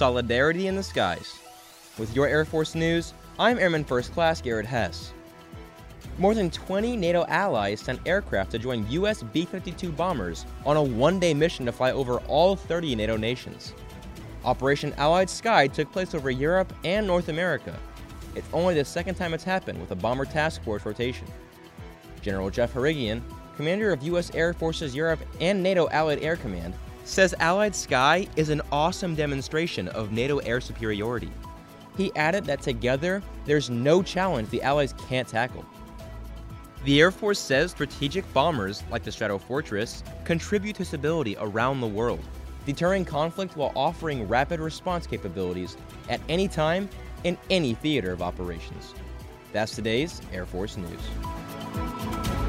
solidarity in the skies. With your Air Force news, I'm Airman First Class Garrett Hess. More than 20 NATO allies sent aircraft to join U.S. B 52 bombers on a one day mission to fly over all 30 NATO nations. Operation Allied Sky took place over Europe and North America. It's only the second time it's happened with a bomber task force rotation. General Jeff Harrigian, commander of U.S. Air Forces Europe and NATO Allied Air Command, says Allied Sky is an awesome demonstration of NATO air superiority. He added that together, there's no challenge the Allies can't tackle. The Air Force says strategic bombers, like the Shadow Stratofortress, contribute to stability around the world, deterring conflict while offering rapid response capabilities at any time in any theater of operations. That's today's Air Force News.